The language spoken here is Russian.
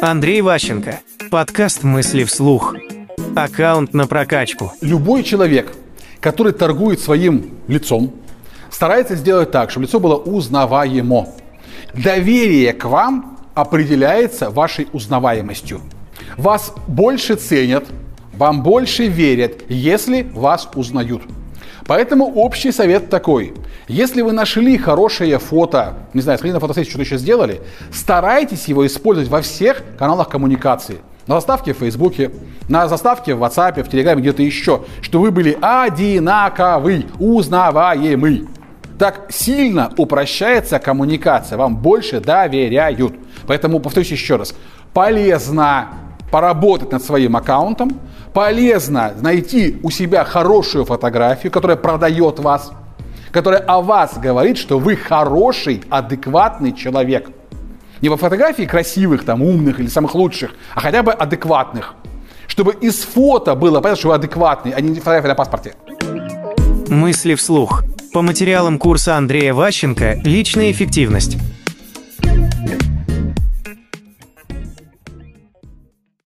Андрей Ващенко. Подкаст «Мысли вслух». Аккаунт на прокачку. Любой человек, который торгует своим лицом, старается сделать так, чтобы лицо было узнаваемо. Доверие к вам определяется вашей узнаваемостью. Вас больше ценят, вам больше верят, если вас узнают. Поэтому общий совет такой. Если вы нашли хорошее фото, не знаю, сходили на фотосессию, что-то еще сделали, старайтесь его использовать во всех каналах коммуникации. На заставке в Фейсбуке, на заставке в WhatsApp, в Телеграме, где-то еще, что вы были одинаковый, узнаваемый. Так сильно упрощается коммуникация, вам больше доверяют. Поэтому, повторюсь еще раз, полезно поработать над своим аккаунтом, полезно найти у себя хорошую фотографию, которая продает вас, которая о вас говорит, что вы хороший, адекватный человек. Не во фотографии красивых, там, умных или самых лучших, а хотя бы адекватных. Чтобы из фото было понятно, что вы адекватный, а не фотография на паспорте. Мысли вслух. По материалам курса Андрея Ващенко «Личная эффективность».